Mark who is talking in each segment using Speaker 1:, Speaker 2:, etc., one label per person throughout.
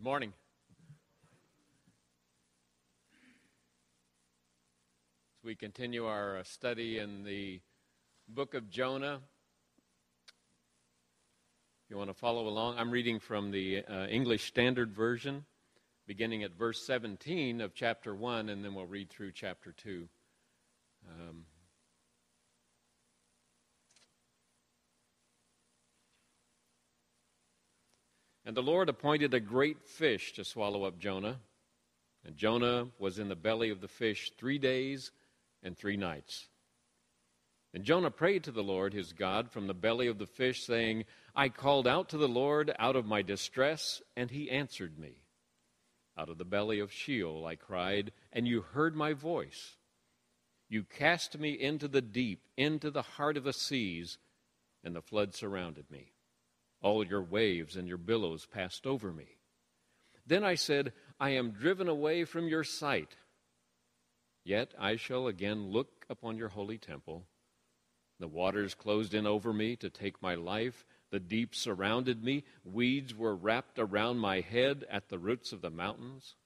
Speaker 1: Good morning. As we continue our uh, study in the book of Jonah, if you want to follow along, I'm reading from the uh, English Standard Version, beginning at verse 17 of chapter 1, and then we'll read through chapter 2. Um, And the Lord appointed a great fish to swallow up Jonah. And Jonah was in the belly of the fish three days and three nights. And Jonah prayed to the Lord his God from the belly of the fish, saying, I called out to the Lord out of my distress, and he answered me. Out of the belly of Sheol I cried, and you heard my voice. You cast me into the deep, into the heart of the seas, and the flood surrounded me. All your waves and your billows passed over me. Then I said, I am driven away from your sight. Yet I shall again look upon your holy temple. The waters closed in over me to take my life. The deep surrounded me. Weeds were wrapped around my head at the roots of the mountains.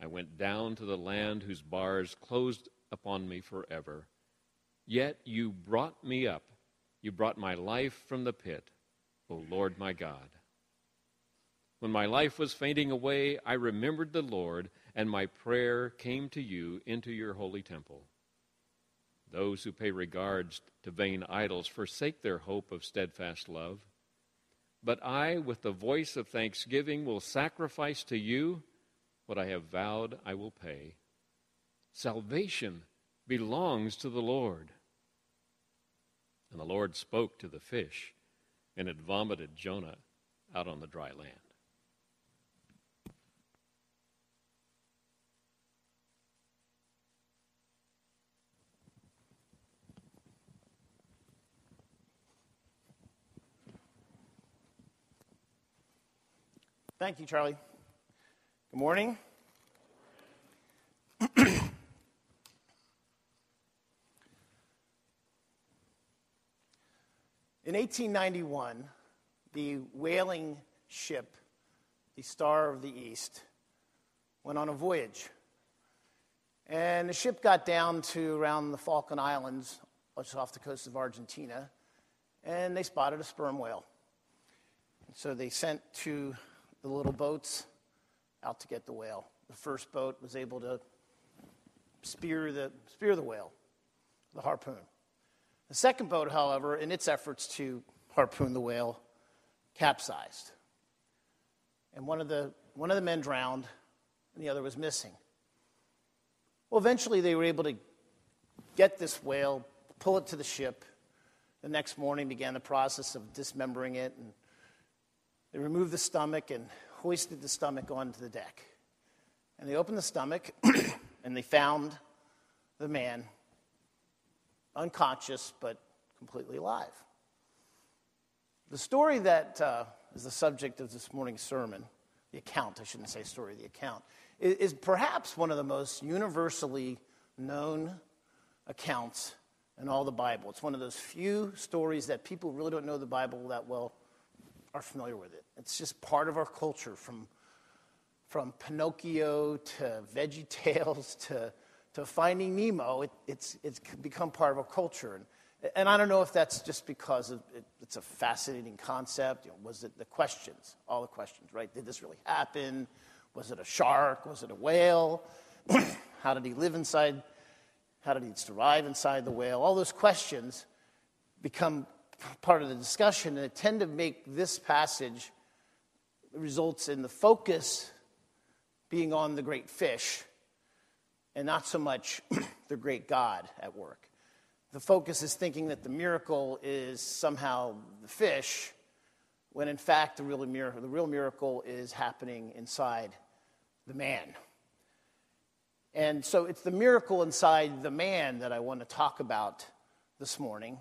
Speaker 1: I went down to the land whose bars closed upon me forever. Yet you brought me up. You brought my life from the pit. O Lord my God. When my life was fainting away, I remembered the Lord, and my prayer came to you into your holy temple. Those who pay regards to vain idols forsake their hope of steadfast love. But I, with the voice of thanksgiving, will sacrifice to you what I have vowed I will pay. Salvation belongs to the Lord. And the Lord spoke to the fish and had vomited Jonah out on the dry land.
Speaker 2: Thank you, Charlie. Good morning. In 1891, the whaling ship, the Star of the East, went on a voyage. And the ship got down to around the Falkland Islands, just off the coast of Argentina, and they spotted a sperm whale. So they sent two the little boats out to get the whale. The first boat was able to spear the, spear the whale, the harpoon. The second boat, however, in its efforts to harpoon the whale, capsized. And one of the, one of the men drowned, and the other was missing. Well, eventually they were able to get this whale, pull it to the ship. The next morning began the process of dismembering it, and they removed the stomach and hoisted the stomach onto the deck. And they opened the stomach, and they found the man unconscious but completely alive. The story that uh, is the subject of this morning's sermon, the account, I shouldn't say story, the account, is, is perhaps one of the most universally known accounts in all the Bible. It's one of those few stories that people really don't know the Bible that well are familiar with it. It's just part of our culture from, from Pinocchio to Veggie Tales to to Finding Nemo, it, it's, it's become part of a culture. And, and I don't know if that's just because of it, it's a fascinating concept. You know, was it the questions, all the questions, right? Did this really happen? Was it a shark? Was it a whale? How did he live inside? How did he survive inside the whale? All those questions become part of the discussion and tend to make this passage results in the focus being on the great fish and not so much the great God at work. The focus is thinking that the miracle is somehow the fish, when in fact the real miracle, the real miracle is happening inside the man. And so it's the miracle inside the man that I want to talk about this morning.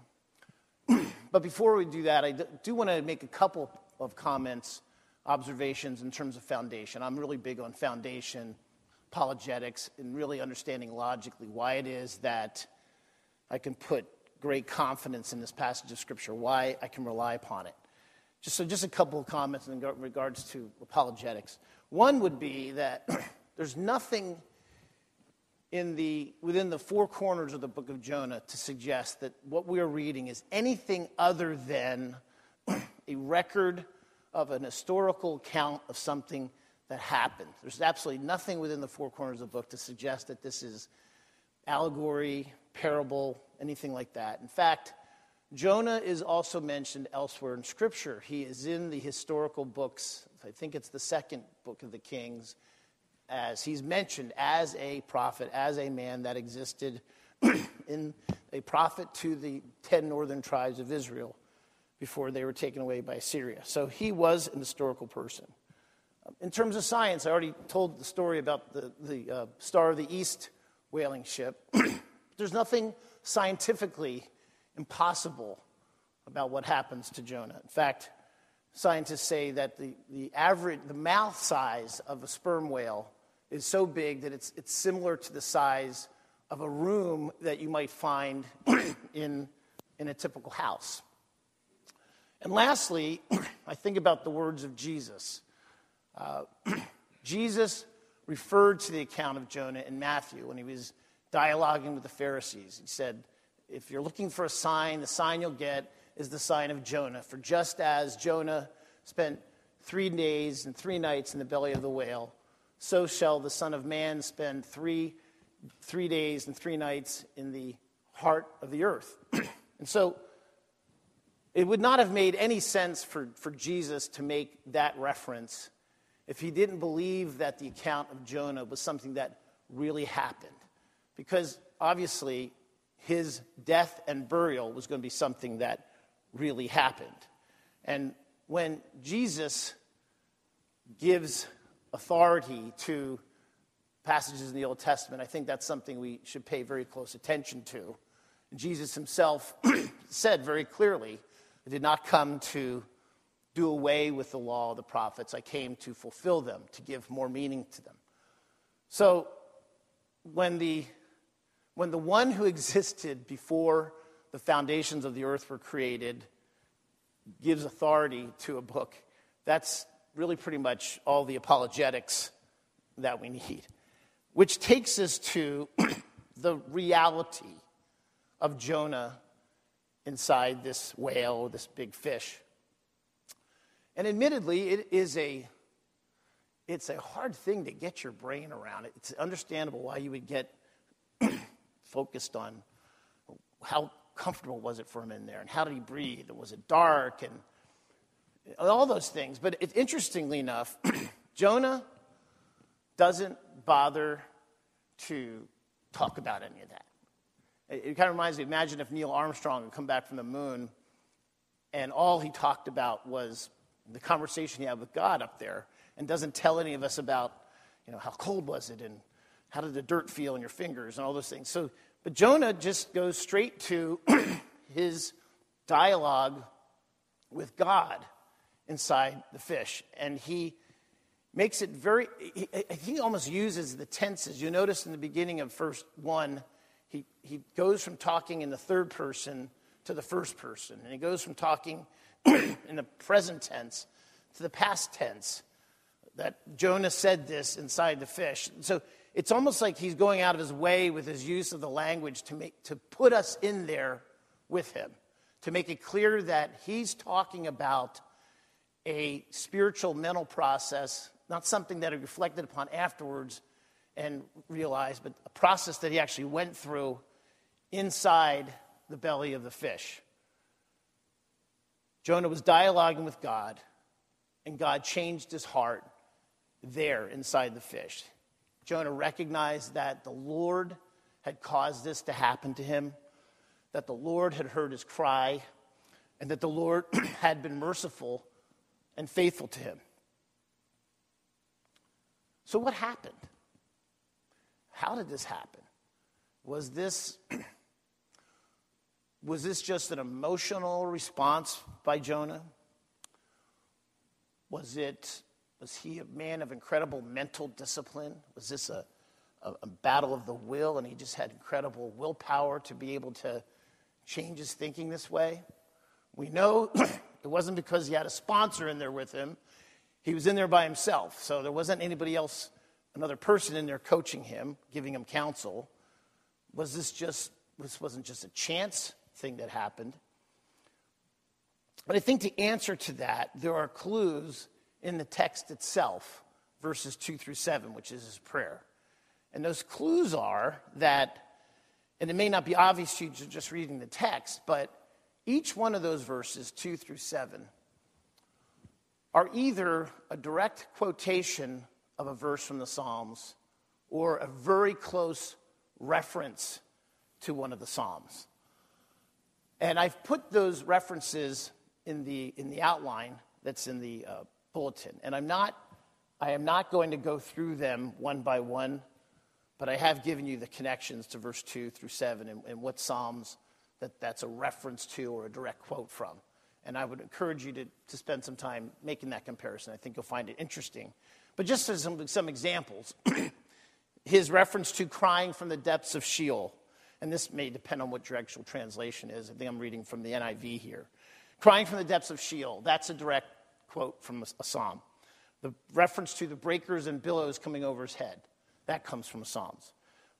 Speaker 2: but before we do that, I do want to make a couple of comments, observations in terms of foundation. I'm really big on foundation apologetics and really understanding logically why it is that I can put great confidence in this passage of Scripture, why I can rely upon it. Just, so, just a couple of comments in regards to apologetics. One would be that there's nothing in the, within the four corners of the book of Jonah to suggest that what we are reading is anything other than a record of an historical account of something that happened. There's absolutely nothing within the four corners of the book to suggest that this is allegory, parable, anything like that. In fact, Jonah is also mentioned elsewhere in Scripture. He is in the historical books, I think it's the second book of the Kings, as he's mentioned as a prophet, as a man that existed in a prophet to the 10 northern tribes of Israel before they were taken away by Syria. So he was an historical person. In terms of science, I already told the story about the, the uh, Star of the East whaling ship. There's nothing scientifically impossible about what happens to Jonah. In fact, scientists say that the, the average, the mouth size of a sperm whale is so big that it's, it's similar to the size of a room that you might find in, in a typical house. And lastly, I think about the words of Jesus. Uh, Jesus referred to the account of Jonah in Matthew when he was dialoguing with the Pharisees. He said, If you're looking for a sign, the sign you'll get is the sign of Jonah. For just as Jonah spent three days and three nights in the belly of the whale, so shall the Son of Man spend three, three days and three nights in the heart of the earth. and so it would not have made any sense for, for Jesus to make that reference if he didn't believe that the account of Jonah was something that really happened. Because obviously, his death and burial was going to be something that really happened. And when Jesus gives authority to passages in the Old Testament, I think that's something we should pay very close attention to. Jesus himself said very clearly, I did not come to do away with the law of the prophets. I came to fulfill them, to give more meaning to them. So when the, when the one who existed before the foundations of the earth were created gives authority to a book, that's really pretty much all the apologetics that we need. Which takes us to the reality of Jonah inside this whale, this big fish. And admittedly, it is a it's a hard thing to get your brain around. It's understandable why you would get focused on how comfortable was it for him in there and how did he breathe was it dark and all those things. But it, interestingly enough, Jonah doesn't bother to talk about any of that. It, it kind of reminds me imagine if Neil Armstrong had come back from the moon and all he talked about was the conversation he had with God up there and doesn't tell any of us about, you know, how cold was it and how did the dirt feel in your fingers and all those things. So, but Jonah just goes straight to his dialogue with God inside the fish. And he makes it very, he, he almost uses the tenses. You notice in the beginning of verse 1, he, he goes from talking in the third person to the first person. And he goes from talking in the present tense to the past tense. That Jonah said this inside the fish. So it's almost like he's going out of his way with his use of the language to, make, to put us in there with him, to make it clear that he's talking about a spiritual mental process, not something that he reflected upon afterwards and realized, but a process that he actually went through inside the belly of the fish. Jonah was dialoguing with God, and God changed his heart there inside the fish. Jonah recognized that the Lord had caused this to happen to him, that the Lord had heard his cry, and that the Lord had been merciful and faithful to him. So, what happened? How did this happen? Was this, was this just an emotional response by Jonah? Was it was he a man of incredible mental discipline? Was this a, a, a, battle of the will and he just had incredible willpower to be able to change his thinking this way? We know It wasn't because he had a sponsor in there with him. He was in there by himself. So there wasn't anybody else, another person in there coaching him, giving him counsel. Was this just, this wasn't just a chance thing that happened? But I think the answer to that, there are clues in the text itself, verses 2 through 7, which is his prayer. And those clues are that, and it may not be obvious to you just reading the text, but each one of those verses, 2 through 7, are either a direct quotation of a verse from the Psalms or a very close reference to one of the Psalms. And I've put those references in the, in the outline that's in the uh, bulletin. And I'm not, I am not going to go through them one by one, but I have given you the connections to verse 2 through 7 and, and what Psalms that that's a reference to or a direct quote from. And I would encourage you to, to spend some time making that comparison. I think you'll find it interesting. But just as some, some examples, his reference to crying from the depths of Sheol, and this may depend on what your actual translation is. I think I'm reading from the NIV here. Crying from the depths of Sheol, that's a direct quote from a, psalm. The reference to the breakers and billows coming over his head, that comes from Psalms.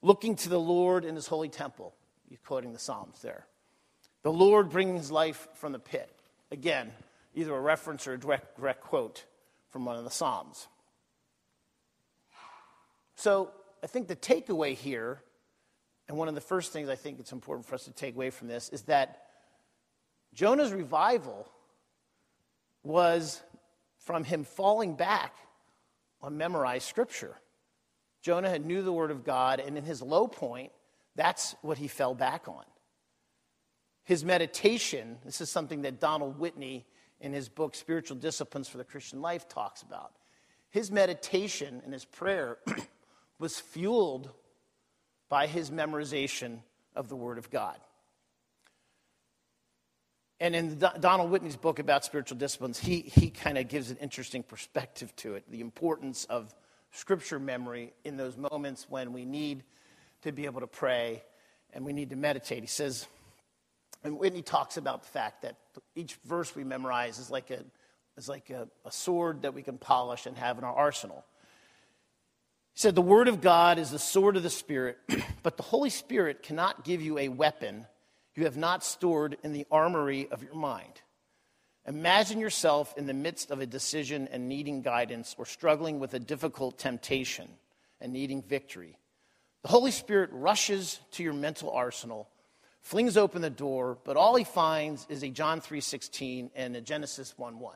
Speaker 2: Looking to the Lord in his holy temple, you're quoting the Psalms there. The Lord bringing his life from the pit. Again, either a reference or a direct, direct quote from one of the Psalms. So I think the takeaway here, and one of the first things I think it's important for us to take away from this, is that Jonah's revival was from him falling back on memorized scripture. Jonah had knew the word of God, and in his low point, that's what he fell back on. His meditation, this is something that Donald Whitney in his book Spiritual Disciplines for the Christian Life talks about. His meditation and his prayer was fueled by his memorization of the Word of God. And in Donald Whitney's book about spiritual disciplines, he, he kind of gives an interesting perspective to it the importance of scripture memory in those moments when we need to be able to pray and we need to meditate. He says, and Whitney talks about the fact that each verse we memorize is like a, is like a, a sword that we can polish and have in our arsenal. He said, The Word of God is the sword of the Spirit, but the Holy Spirit cannot give you a weapon you have not stored in the armory of your mind. Imagine yourself in the midst of a decision and needing guidance or struggling with a difficult temptation and needing victory. The Holy Spirit rushes to your mental arsenal, flings open the door, but all he finds is a John 3:16 and a Genesis 1:1.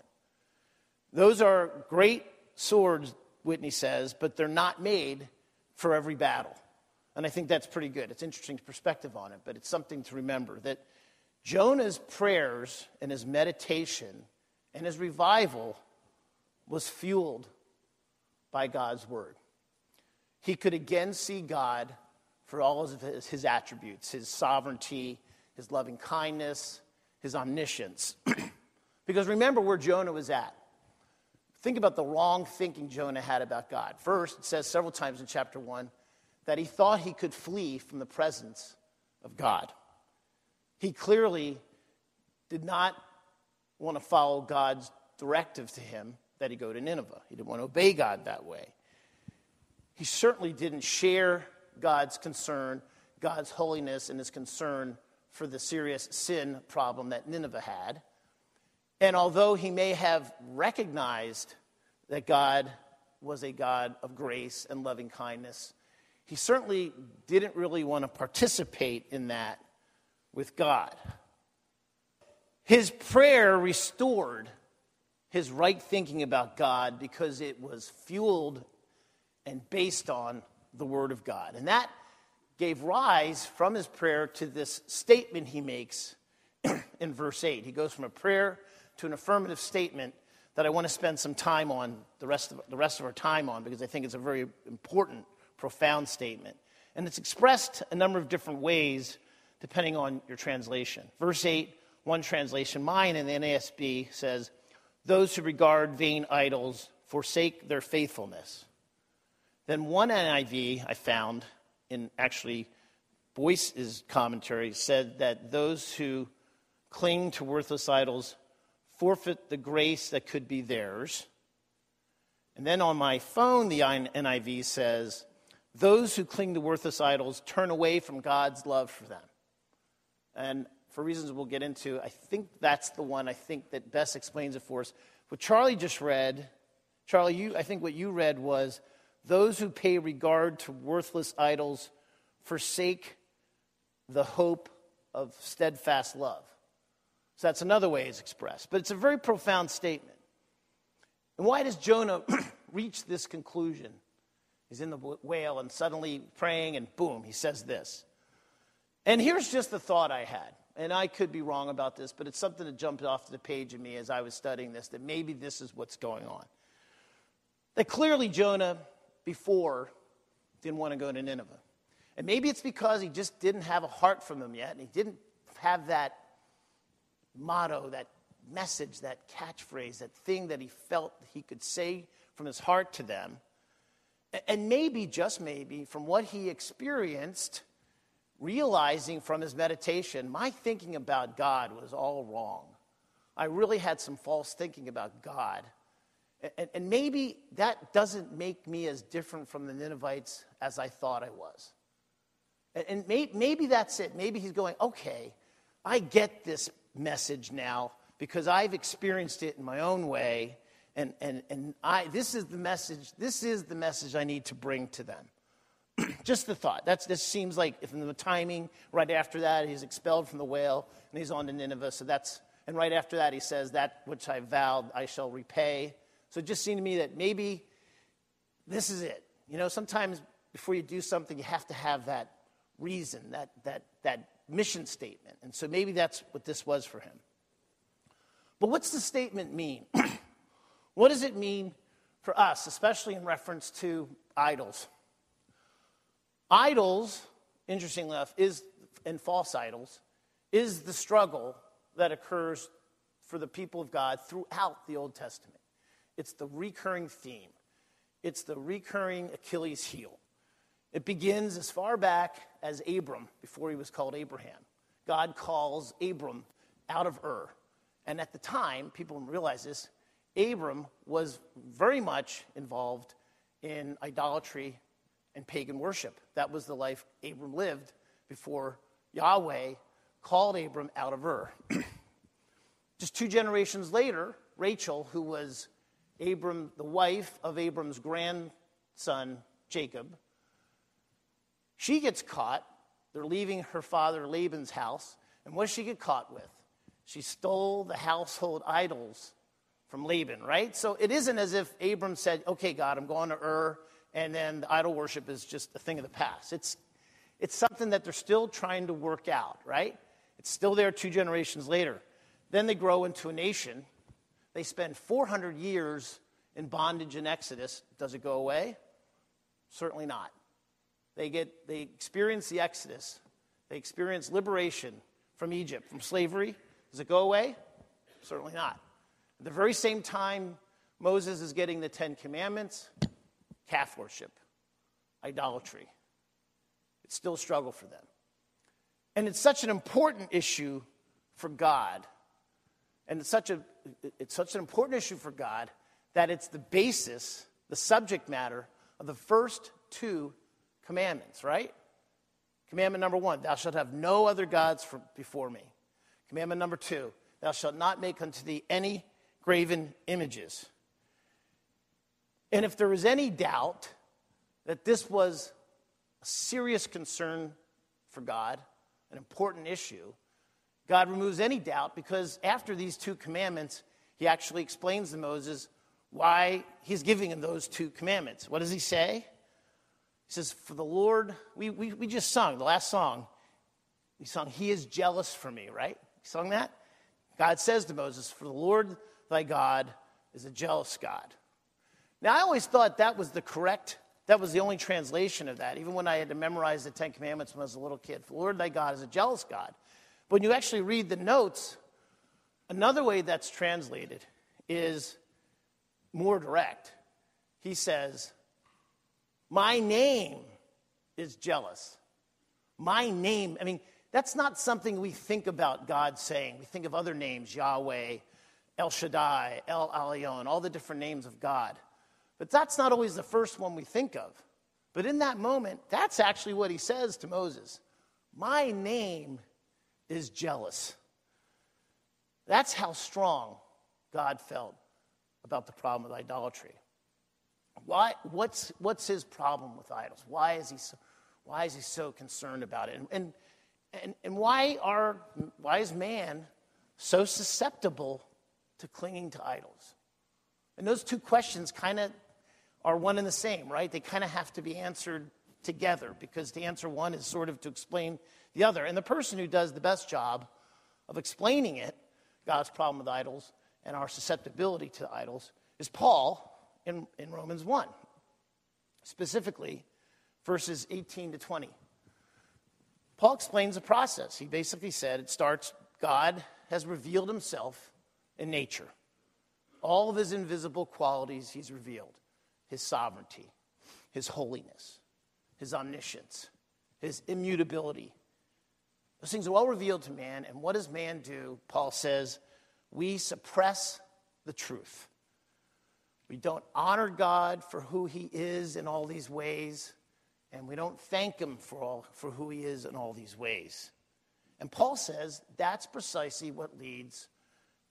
Speaker 2: Those are great swords, Whitney says, but they're not made for every battle. And I think that's pretty good. It's interesting perspective on it, but it's something to remember that Jonah's prayers and his meditation and his revival was fueled by God's word. He could again see God for all of his, his attributes his sovereignty, his loving kindness, his omniscience. because remember where Jonah was at. Think about the wrong thinking Jonah had about God. First, it says several times in chapter 1 that he thought he could flee from the presence of God. He clearly did not want to follow God's directive to him that he go to Nineveh. He didn't want to obey God that way. He certainly didn't share God's concern, God's holiness, and his concern for the serious sin problem that Nineveh had. And although he may have recognized that God was a God of grace and loving kindness, he certainly didn't really want to participate in that with God. His prayer restored his right thinking about God because it was fueled and based on the Word of God. And that gave rise from his prayer to this statement he makes in verse 8. He goes from a prayer to an affirmative statement that I want to spend some time on, the rest of, the rest of our time on, because I think it's a very important profound statement. And it's expressed a number of different ways depending on your translation. Verse 8, one translation, mine in the NASB says, Those who regard vain idols forsake their faithfulness. Then one NIV I found in actually Boice's commentary said that those who cling to worthless idols forfeit the grace that could be theirs. And then on my phone, the NIV says, Those who cling to worthless idols turn away from God's love for them. And for reasons we'll get into, I think that's the one I think that best explains it for us. What Charlie just read, Charlie, you, I think what you read was, Those who pay regard to worthless idols forsake the hope of steadfast love. So that's another way it's expressed. But it's a very profound statement. And why does Jonah reach this conclusion? He's in the whale and suddenly praying, and boom, he says this. And here's just the thought I had. And I could be wrong about this, but it's something that jumped off the page of me as I was studying this that maybe this is what's going on. That clearly Jonah, before, didn't want to go to Nineveh. And maybe it's because he just didn't have a heart from them yet, and he didn't have that motto, that message, that catchphrase, that thing that he felt he could say from his heart to them. And maybe, just maybe, from what he experienced, realizing from his meditation, my thinking about God was all wrong. I really had some false thinking about God. And, maybe that doesn't make me as different from the Ninevites as I thought I was. And maybe that's it. Maybe he's going, okay, I get this message now because I've experienced it in my own way. And, and, and I, this is the message, this is the message I need to bring to them. Just the thought. That's, this seems like from the timing, right after that, he's expelled from the whale and he's on to Nineveh. So that's, and right after that, he says, That which I vowed, I shall repay. So it just seemed to me that maybe this is it. You know, sometimes before you do something, you have to have that reason, that, that, that mission statement. And so maybe that's what this was for him. But what's the statement mean? what does it mean for us, especially in reference to idols? Idols, interestingly enough, is and false idols, is the struggle that occurs for the people of God throughout the Old Testament. It's the recurring theme. It's the recurring Achilles heel. It begins as far back as Abram, before he was called Abraham. God calls Abram out of Ur. And at the time, people don't realize this, Abram was very much involved in idolatry and pagan worship. That was the life Abram lived before Yahweh called Abram out of Ur. Just two generations later, Rachel, who was Abram, the wife of Abram's grandson Jacob, she gets caught. They're leaving her father Laban's house. And what does she get caught with? She stole the household idols from Laban, right? So it isn't as if Abram said, okay, God, I'm going to Ur, and then the idol worship is just a thing of the past. It's, it's something that they're still trying to work out, right? It's still there two generations later. Then they grow into a nation. They spend 400 years in bondage in Exodus. Does it go away? Certainly not. They, get, they experience the Exodus, they experience liberation from Egypt, from slavery. Does it go away? Certainly not. At the very same time, Moses is getting the Ten Commandments, calf worship, idolatry. It's still a struggle for them. And it's such an important issue for God. And it's such, a, it's such an important issue for God that it's the basis, the subject matter of the first two commandments, right? Commandment number one, thou shalt have no other gods for, before me. Commandment number two, thou shalt not make unto thee any graven images. And if there was any doubt that this was a serious concern for God, an important issue, God removes any doubt because after these two commandments, he actually explains to Moses why he's giving him those two commandments. What does he say? He says, For the Lord, we, we, we just sung the last song. We sung, He is jealous for me, right? We sung that? God says to Moses, For the Lord thy God is a jealous God. Now, I always thought that was the correct, that was the only translation of that, even when I had to memorize the Ten Commandments when I was a little kid. For the Lord thy God is a jealous God. But when you actually read the notes, another way that's translated is more direct. He says, my name is jealous. My name, I mean, that's not something we think about God saying. We think of other names, Yahweh, El Shaddai, El Elyon, all the different names of God. But that's not always the first one we think of. But in that moment, that's actually what he says to Moses My name is jealous. That's how strong God felt about the problem of idolatry. Why, what's, what's his problem with idols? Why is he so, why is he so concerned about it? And, and, and, and why, are, why is man so susceptible to clinging to idols? And those two questions kind of are one and the same, right? They kind of have to be answered together because to answer one is sort of to explain the other. And the person who does the best job of explaining it, God's problem with idols and our susceptibility to idols, is Paul in, in Romans 1, specifically verses 18 to 20. Paul explains the process. He basically said it starts God has revealed himself in nature. All of his invisible qualities he's revealed his sovereignty, his holiness, his omniscience, his immutability. Those things are well revealed to man. And what does man do? Paul says, we suppress the truth. We don't honor God for who he is in all these ways, and we don't thank him for, all, for who he is in all these ways. And Paul says that's precisely what leads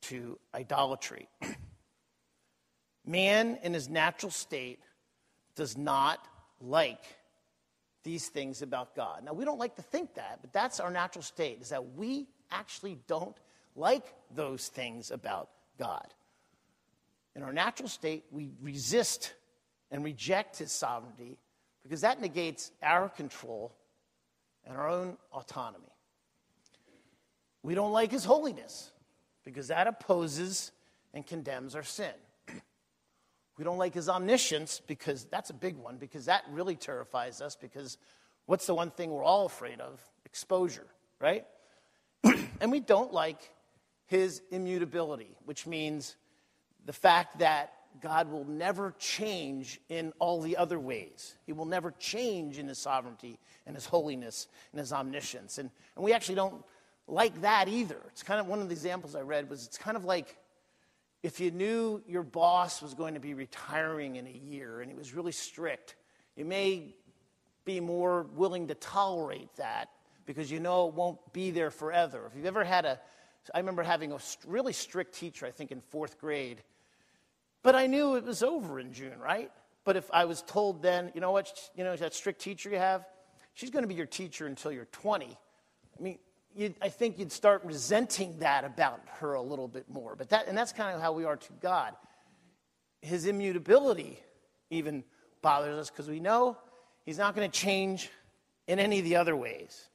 Speaker 2: to idolatry. Man, in his natural state, does not like these things about God. Now, we don't like to think that, but that's our natural state, is that we actually don't like those things about God. In our natural state, we resist and reject his sovereignty because that negates our control and our own autonomy. We don't like his holiness because that opposes and condemns our sin. we don't like his omniscience because that's a big one, because that really terrifies us. Because what's the one thing we're all afraid of? Exposure, right? and we don't like his immutability, which means the fact that God will never change in all the other ways. He will never change in his sovereignty and his holiness and his omniscience. And, and we actually don't like that either. It's kind of one of the examples I read was it's kind of like if you knew your boss was going to be retiring in a year and he was really strict, you may be more willing to tolerate that because you know it won't be there forever. If you've ever had a, I remember having a really strict teacher, I think in fourth grade, but I knew it was over in June, right? But if I was told then, you know what, you know, that strict teacher you have, she's going to be your teacher until you're 20. I mean, I think you'd start resenting that about her a little bit more. But that, and that's kind of how we are to God. His immutability even bothers us because we know he's not going to change in any of the other ways.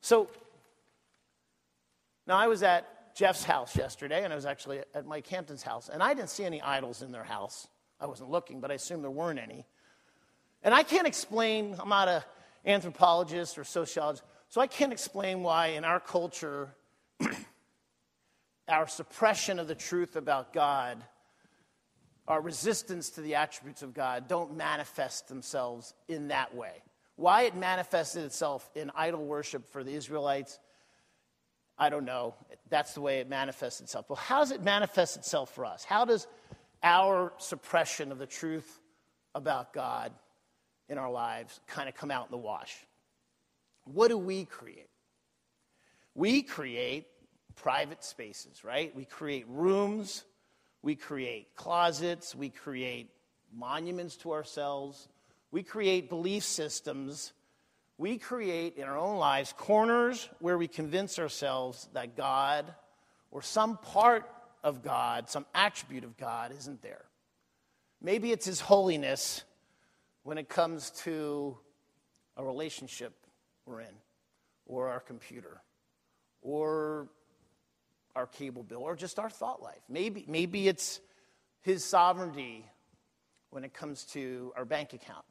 Speaker 2: So, now I was at Jeff's house yesterday, and I was actually at Mike Hampton's house, and I didn't see any idols in their house. I wasn't looking, but I assume there weren't any. And I can't explain, I'm not an anthropologist or sociologist, so I can't explain why in our culture, our suppression of the truth about God, our resistance to the attributes of God, don't manifest themselves in that way. Why it manifested itself in idol worship for the Israelites I don't know. That's the way it manifests itself. Well, how does it manifest itself for us? How does our suppression of the truth about God in our lives kind of come out in the wash? What do we create? We create private spaces, right? We create rooms, we create closets, we create monuments to ourselves, we create belief systems we create in our own lives corners where we convince ourselves that God or some part of God, some attribute of God, isn't there. Maybe it's His holiness when it comes to a relationship we're in, or our computer, or our cable bill, or just our thought life. Maybe, maybe it's His sovereignty when it comes to our bank account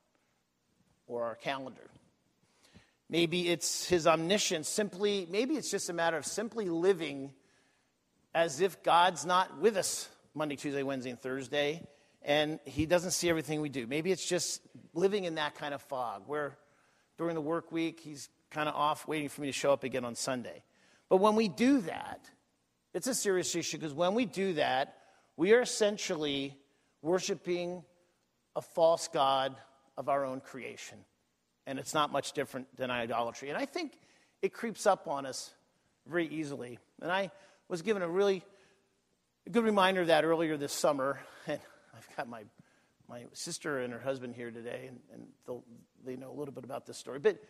Speaker 2: or our calendar. Maybe it's his omniscience, simply, maybe it's just a matter of simply living as if God's not with us Monday, Tuesday, Wednesday, and Thursday, and he doesn't see everything we do. Maybe it's just living in that kind of fog where during the work week he's kind of off waiting for me to show up again on Sunday. But when we do that, It's a serious issue because when we do that, we are essentially worshiping a false God of our own creation. And it's not much different than idolatry. And I think it creeps up on us very easily. And I was given a really good reminder of that earlier this summer. And I've got my, my sister and her husband here today, and, and they know a little bit about this story. But,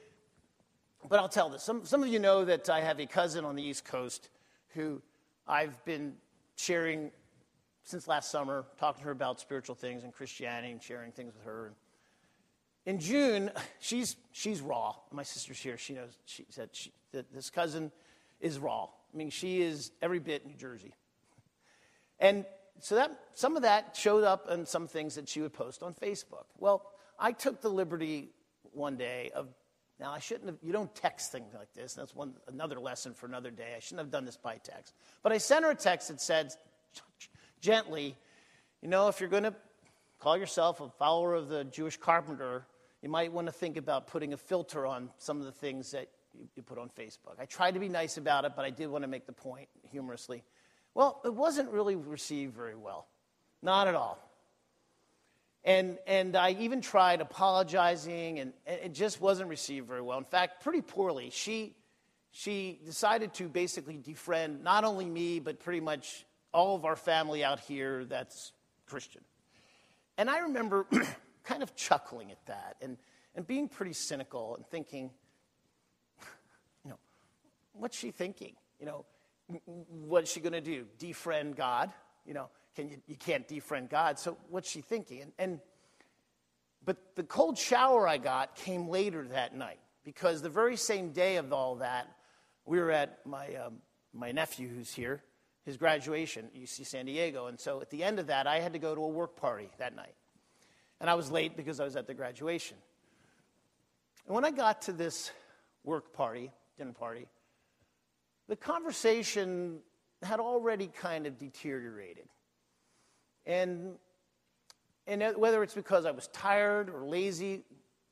Speaker 2: but I'll tell this. Some, some of you know that I have a cousin on the East Coast who I've been sharing since last summer, talking to her about spiritual things and Christianity and sharing things with her. In June, she's, she's raw. My sister's here. She knows. She said she, that this cousin is raw. I mean, she is every bit New Jersey. And so that some of that showed up in some things that she would post on Facebook. Well, I took the liberty one day of now I shouldn't have you don't text things like this. That's one another lesson for another day. I shouldn't have done this by text. But I sent her a text that said gently, you know, if you're going to call yourself a follower of the Jewish carpenter, you might want to think about putting a filter on some of the things that you, you put on Facebook. I tried to be nice about it, but I did want to make the point humorously. Well, it wasn't really received very well. Not at all. And, and I even tried apologizing, and, and it just wasn't received very well. In fact, pretty poorly. She, she decided to basically defriend not only me, but pretty much all of our family out here that's Christian. And I remember kind of chuckling at that and, and being pretty cynical and thinking, you know, what's she thinking? You know, what's she going to do? Defriend God? You know, can you, you can't defriend God. So what's she thinking? And, and but the cold shower I got came later that night because the very same day of all that, we were at my um, my nephew who's here, his graduation at UC San Diego, and so at the end of that, I had to go to a work party that night, and I was late because I was at the graduation. And when I got to this work party, dinner party, the conversation had already kind of deteriorated. And, and whether it's because I was tired or lazy,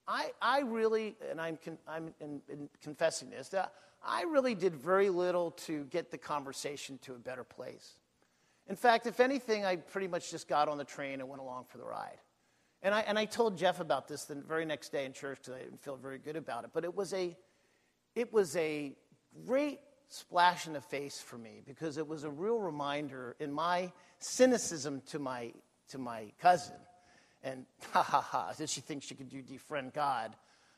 Speaker 2: I, I really, and I'm, con, I'm in, in confessing this, that I really did very little to get the conversation to a better place. In fact, if anything, I pretty much just got on the train and went along for the ride. And I, and I told Jeff about this the very next day in church because I didn't feel very good about it. But it was a, it was a great splash in the face for me because it was a real reminder in my cynicism to my, to my cousin. And ha ha ha, did she think she could do defriend God?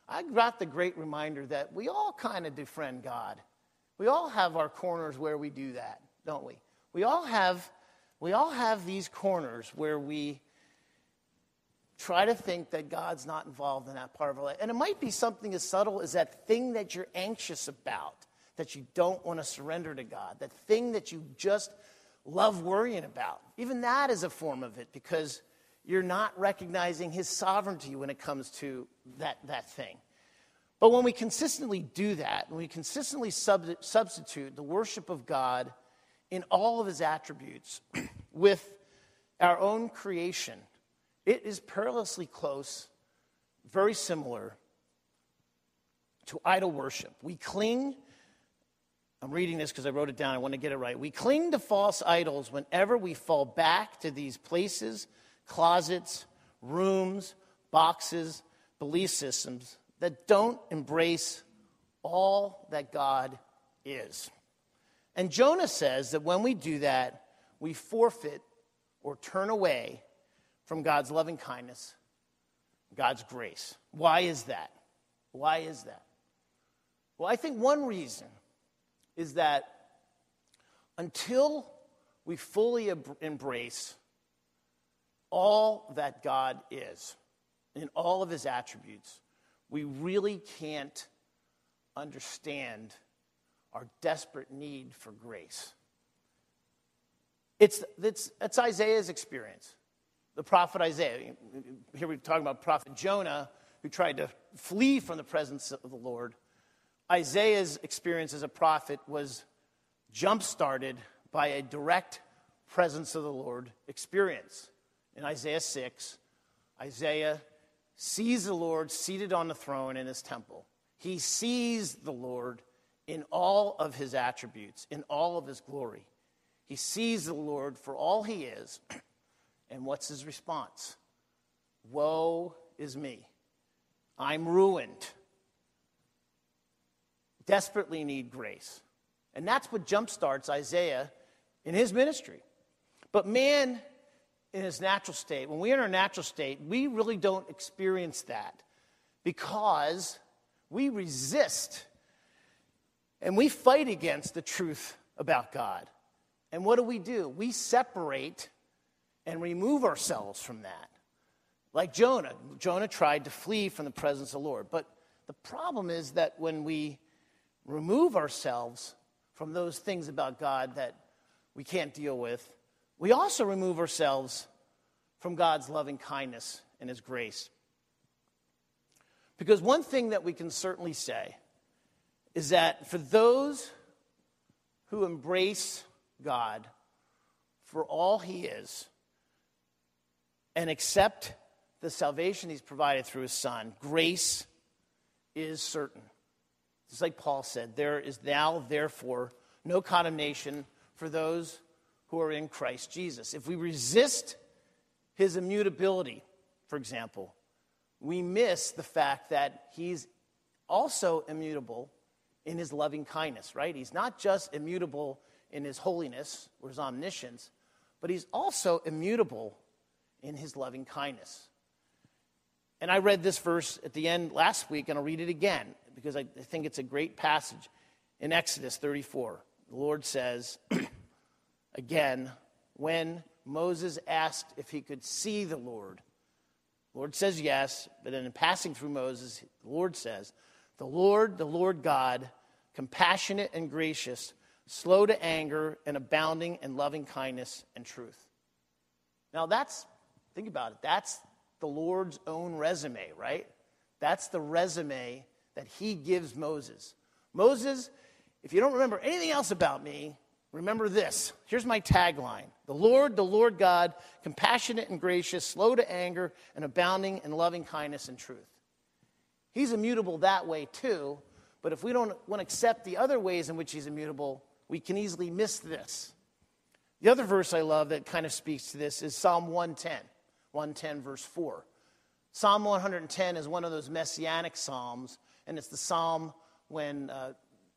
Speaker 2: I got the great reminder that we all kind of defriend God. We all have our corners where we do that, don't we? We all have, we all have these corners where we try to think that God's not involved in that part of our life. And it might be something as subtle as that thing that you're anxious about that you don't want to surrender to God, that thing that you just love worrying about. Even that is a form of it because you're not recognizing His sovereignty when it comes to that, that thing. But when we consistently do that, when we consistently sub- substitute the worship of God in all of His attributes with our own creation, it is perilously close, very similar to idol worship. We cling I'm reading this because I wrote it down. I want to get it right. We cling to false idols whenever we fall back to these places, closets, rooms, boxes, belief systems that don't embrace all that God is. And Jonah says that when we do that, we forfeit or turn away from God's loving kindness, God's grace. Why is that? Why is that? Well, I think one reason is that until we fully embrace all that God is in all of his attributes, we really can't understand our desperate need for grace. It's, it's, it's Isaiah's experience, the prophet Isaiah. Here we're talking about prophet Jonah, who tried to flee from the presence of the Lord Isaiah's experience as a prophet was jump started by a direct presence of the Lord experience. In Isaiah 6, Isaiah sees the Lord seated on the throne in his temple. He sees the Lord in all of his attributes, in all of his glory. He sees the Lord for all he is. And what's his response? Woe is me. I'm ruined. Desperately need grace. And that's what jumpstarts Isaiah in his ministry. But man, in his natural state, when we're in our natural state, we really don't experience that because we resist and we fight against the truth about God. And what do we do? We separate and remove ourselves from that. Like Jonah. Jonah tried to flee from the presence of the Lord. But the problem is that when we remove ourselves from those things about God that we can't deal with, we also remove ourselves from God's loving kindness and His grace. Because one thing that we can certainly say is that for those who embrace God for all He is and accept the salvation He's provided through His Son, grace is certain. Just like Paul said, there is now, therefore, no condemnation for those who are in Christ Jesus. If we resist His immutability, for example, we miss the fact that He's also immutable in his loving kindness, right? He's not just immutable in his holiness or his omniscience, but he's also immutable in his loving kindness. And I read this verse at the end last week, and I'll read it again because I think it's a great passage. In Exodus 34, the Lord says, again, when Moses asked if he could see the Lord, the Lord says yes, but in passing through Moses, the Lord says, The Lord, the Lord God, compassionate and gracious, slow to anger, and abounding in loving kindness and truth. Now, that's, think about it, that's the Lord's own resume, right? That's the resume that he gives Moses. Moses, if you don't remember anything else about me, remember this. Here's my tagline The Lord, the Lord God, compassionate and gracious, slow to anger, and abounding in loving kindness and truth. He's immutable that way too, but if we don't want to accept the other ways in which he's immutable, we can easily miss this. The other verse I love that kind of speaks to this is Psalm 110, 110, verse 4. Psalm 110 is one of those messianic psalms, and it's the psalm when, uh,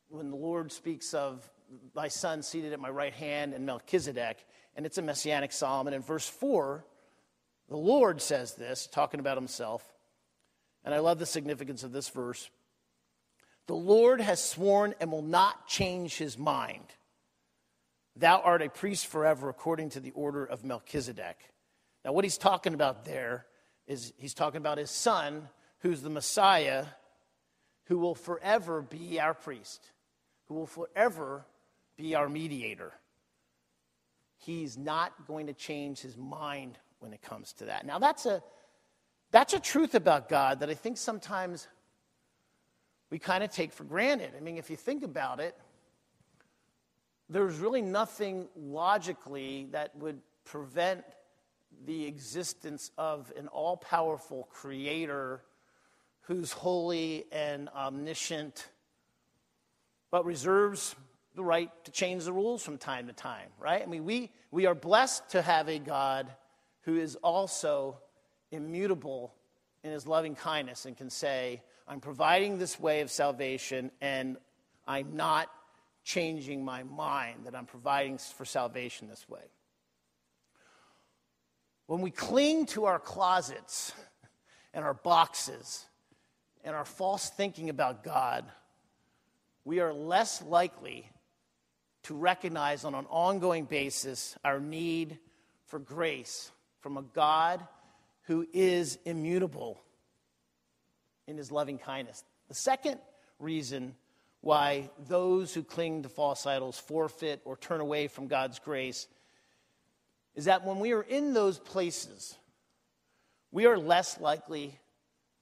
Speaker 2: when the Lord speaks of thy son seated at my right hand and Melchizedek, and it's a messianic psalm. And in verse 4, the Lord says this, talking about himself, and I love the significance of this verse. The Lord has sworn and will not change his mind. Thou art a priest forever according to the order of Melchizedek. Now, what he's talking about there is he's talking about his son, who's the Messiah, who will forever be our priest, who will forever be our mediator. He's not going to change his mind when it comes to that. Now, that's a, that's a truth about God that I think sometimes we kind of take for granted. I mean, if you think about it, there's really nothing logically that would prevent the existence of an all powerful creator who's holy and omniscient, but reserves the right to change the rules from time to time, right? I mean, we, we are blessed to have a God who is also immutable in his loving kindness and can say, I'm providing this way of salvation, and I'm not changing my mind that I'm providing for salvation this way. When we cling to our closets and our boxes and our false thinking about God, we are less likely to recognize on an ongoing basis our need for grace from a God who is immutable in his loving kindness. The second reason why those who cling to false idols forfeit or turn away from God's grace is that when we are in those places, we are less likely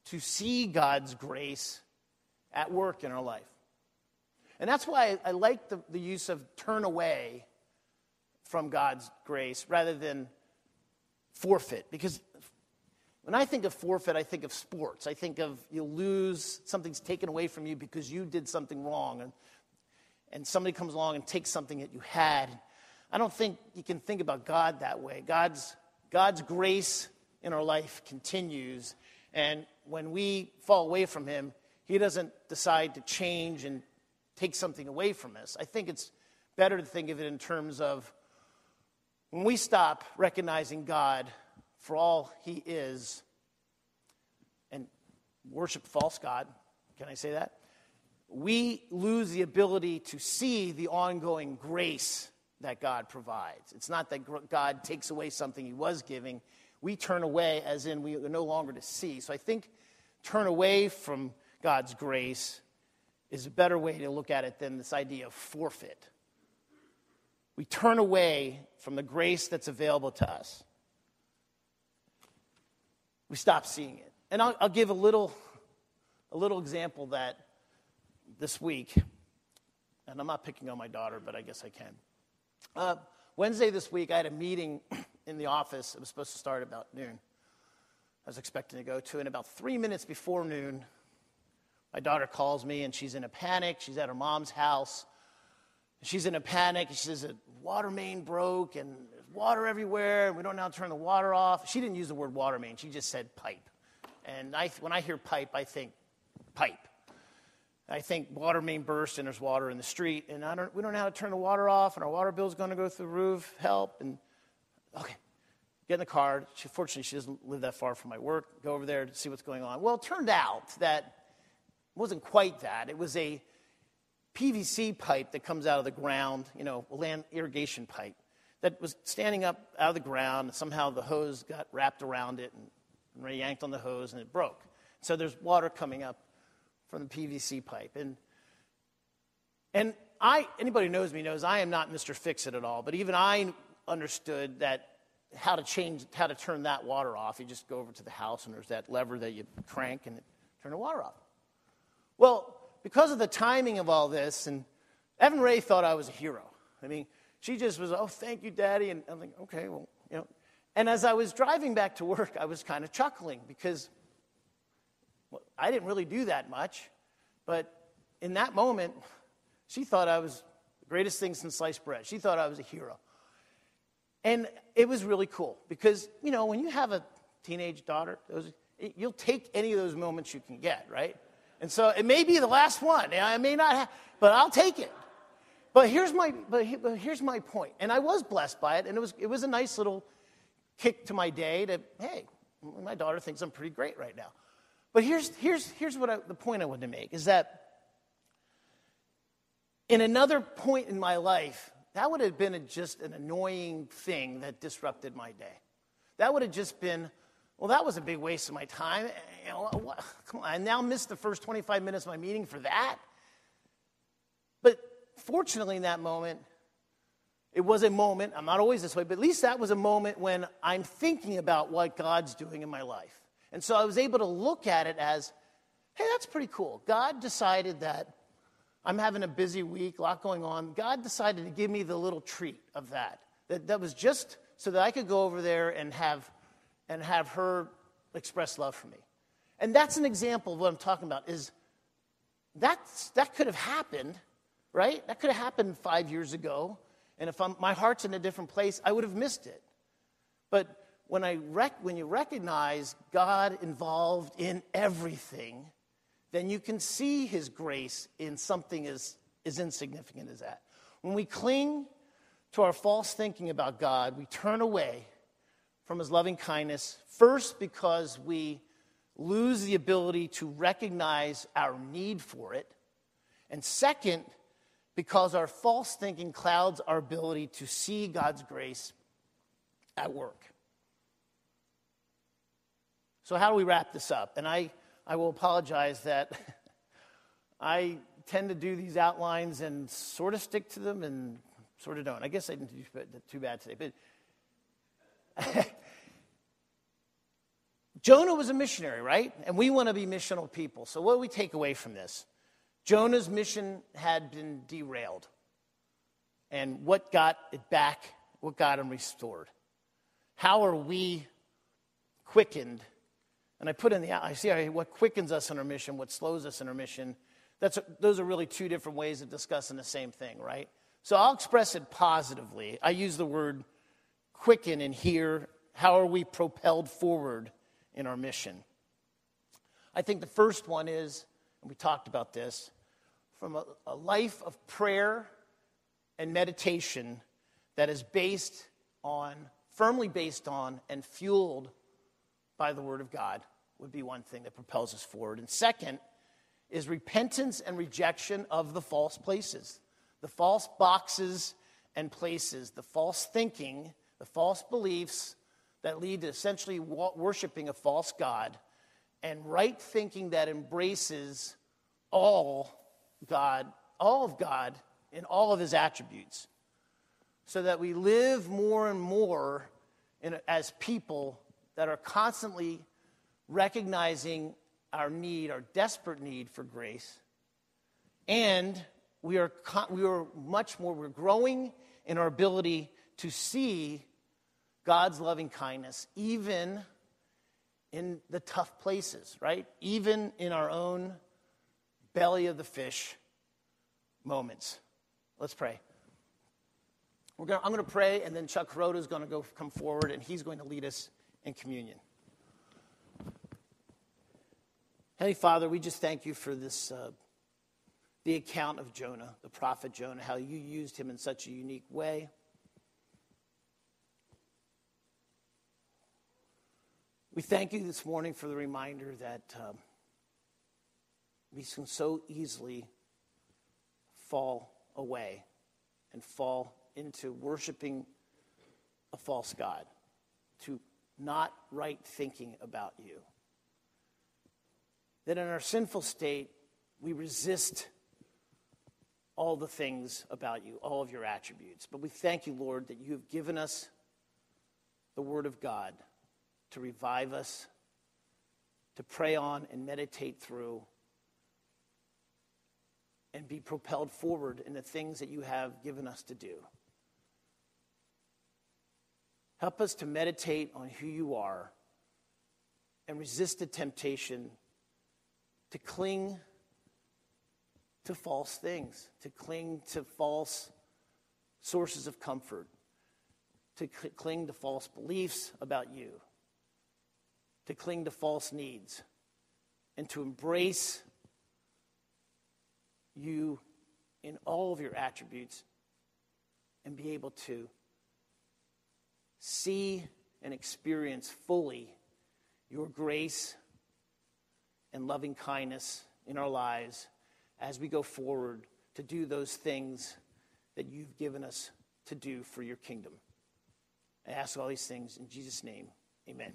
Speaker 2: to see God's grace at work in our life. And that's why I, like the, the use of turn away from God's grace rather than forfeit, because when I think of forfeit, I think of sports. I think of you lose, something's taken away from you because you did something wrong. And, and somebody comes along and takes something that you had. I don't think you can think about God that way. God's, God's grace in our life continues. And when we fall away from Him, He doesn't decide to change and take something away from us. I think it's better to think of it in terms of when we stop recognizing God for all He is and worship false God, can I say that? We lose the ability to see the ongoing grace that God provides. It's not that God takes away something He was giving. We turn away, as in we are no longer to see. So I think turn away from God's grace is a better way to look at it than this idea of forfeit. We turn away from the grace that's available to us. We stop seeing it. And I'll, I'll give a little, a little example that this week, and I'm not picking on my daughter, but I guess I can. Uh, Wednesday this week, I had a meeting in the office. It was supposed to start about noon. I was expecting to go to, and about three minutes before noon, my daughter calls me and she's in a panic. She's at her mom's house. She's in a panic. She says a water main broke and there's water everywhere. And we don't know how to turn the water off. She didn't use the word water main. She just said pipe. And I, when I hear pipe, I think pipe. I think water main burst and there's water in the street, and I don't, we don't know how to turn the water off, and our water bill's going to go through the roof. Help! And okay, get in the car. She, fortunately, she doesn't live that far from my work. Go over there to see what's going on. Well, it turned out that wasn't quite that. It was a PVC pipe that comes out of the ground, you know, land irrigation pipe that was standing up out of the ground. And somehow the hose got wrapped around it and, and yanked on the hose, and it broke. So there's water coming up from the PVC pipe. And, and I, anybody who knows me knows I am not Mr. Fix It at all, but even I understood that how to change, how to turn that water off. You just go over to the house and there's that lever that you crank and turn the water off. Well, because of the timing of all this, and Evan Ray thought I was a hero. I mean, she just was, oh, thank you, Daddy. And I'm like, okay, well, you know. And as I was driving back to work, I was kind of chuckling because I didn't really do that much, but in that moment, she thought I was the greatest thing since sliced bread. She thought I was a hero. And it was really cool because, you know, when you have a teenage daughter, those, you'll take any of those moments you can get, right? And so it may be the last one. I may not have, but I'll take it. But here's my, but here's my point. And I was blessed by it, and it was, it was a nice little kick to my day to, hey, my daughter thinks I'm pretty great right now. But here's, here's, here's what I, the point I wanted to make is that in another point in my life, that would have been a, just an annoying thing that disrupted my day. That would have just been, well, that was a big waste of my time. You know, what, come on, I now missed the first 25 minutes of my meeting for that. But fortunately, in that moment, it was a moment, I'm not always this way, but at least that was a moment when I'm thinking about what God's doing in my life. And so I was able to look at it as, hey, that's pretty cool. God decided that I'm having a busy week, a lot going on. God decided to give me the little treat of that. That, that was just so that I could go over there and have, and have her express love for me. And that's an example of what I'm talking about is that's, that could have happened, right? That could have happened five years ago. And if I'm, my heart's in a different place, I would have missed it. But when, I rec- when you recognize God involved in everything, then you can see his grace in something as, as insignificant as that. When we cling to our false thinking about God, we turn away from his loving kindness, first because we lose the ability to recognize our need for it, and second, because our false thinking clouds our ability to see God's grace at work. So, how do we wrap this up? And I, I will apologize that I tend to do these outlines and sort of stick to them and sort of don't. I guess I didn't do too bad today. But Jonah was a missionary, right? And we want to be missional people. So, what do we take away from this? Jonah's mission had been derailed. And what got it back? What got him restored? How are we quickened and I put in the, I see what quickens us in our mission, what slows us in our mission. That's, those are really two different ways of discussing the same thing, right? So I'll express it positively. I use the word quicken in here. How are we propelled forward in our mission? I think the first one is, and we talked about this, from a, a life of prayer and meditation that is based on, firmly based on, and fueled by the Word of God would be one thing that propels us forward. And second is repentance and rejection of the false places, the false boxes and places, the false thinking, the false beliefs that lead to essentially worshiping a false God, and right thinking that embraces all God, all of God in all of his attributes, so that we live more and more in, as people that are constantly recognizing our need, our desperate need for grace. And we are, we are much more, we're growing in our ability to see God's loving kindness, even in the tough places, right? Even in our own belly of the fish moments. Let's pray. Gonna, I'm going to pray, and then Chuck Rhoda is going to go come forward, and he's going to lead us in communion. Heavenly Father, we just thank you for this, uh, the account of Jonah, the prophet Jonah, how you used him in such a unique way. We thank you this morning for the reminder that um, we can so easily fall away and fall into worshiping a false God, to not right thinking about you. That in our sinful state, we resist all the things about you, all of your attributes. But we thank you, Lord, that you have given us the Word of God to revive us, to pray on and meditate through and be propelled forward in the things that you have given us to do. Help us to meditate on who you are and resist the temptation to cling to false things, to cling to false sources of comfort, to cling to false beliefs about you, to cling to false needs, and to embrace you in all of your attributes and be able to see and experience fully your grace and loving kindness in our lives as we go forward to do those things that you've given us to do for your kingdom. I ask all these things in Jesus' name. Amen.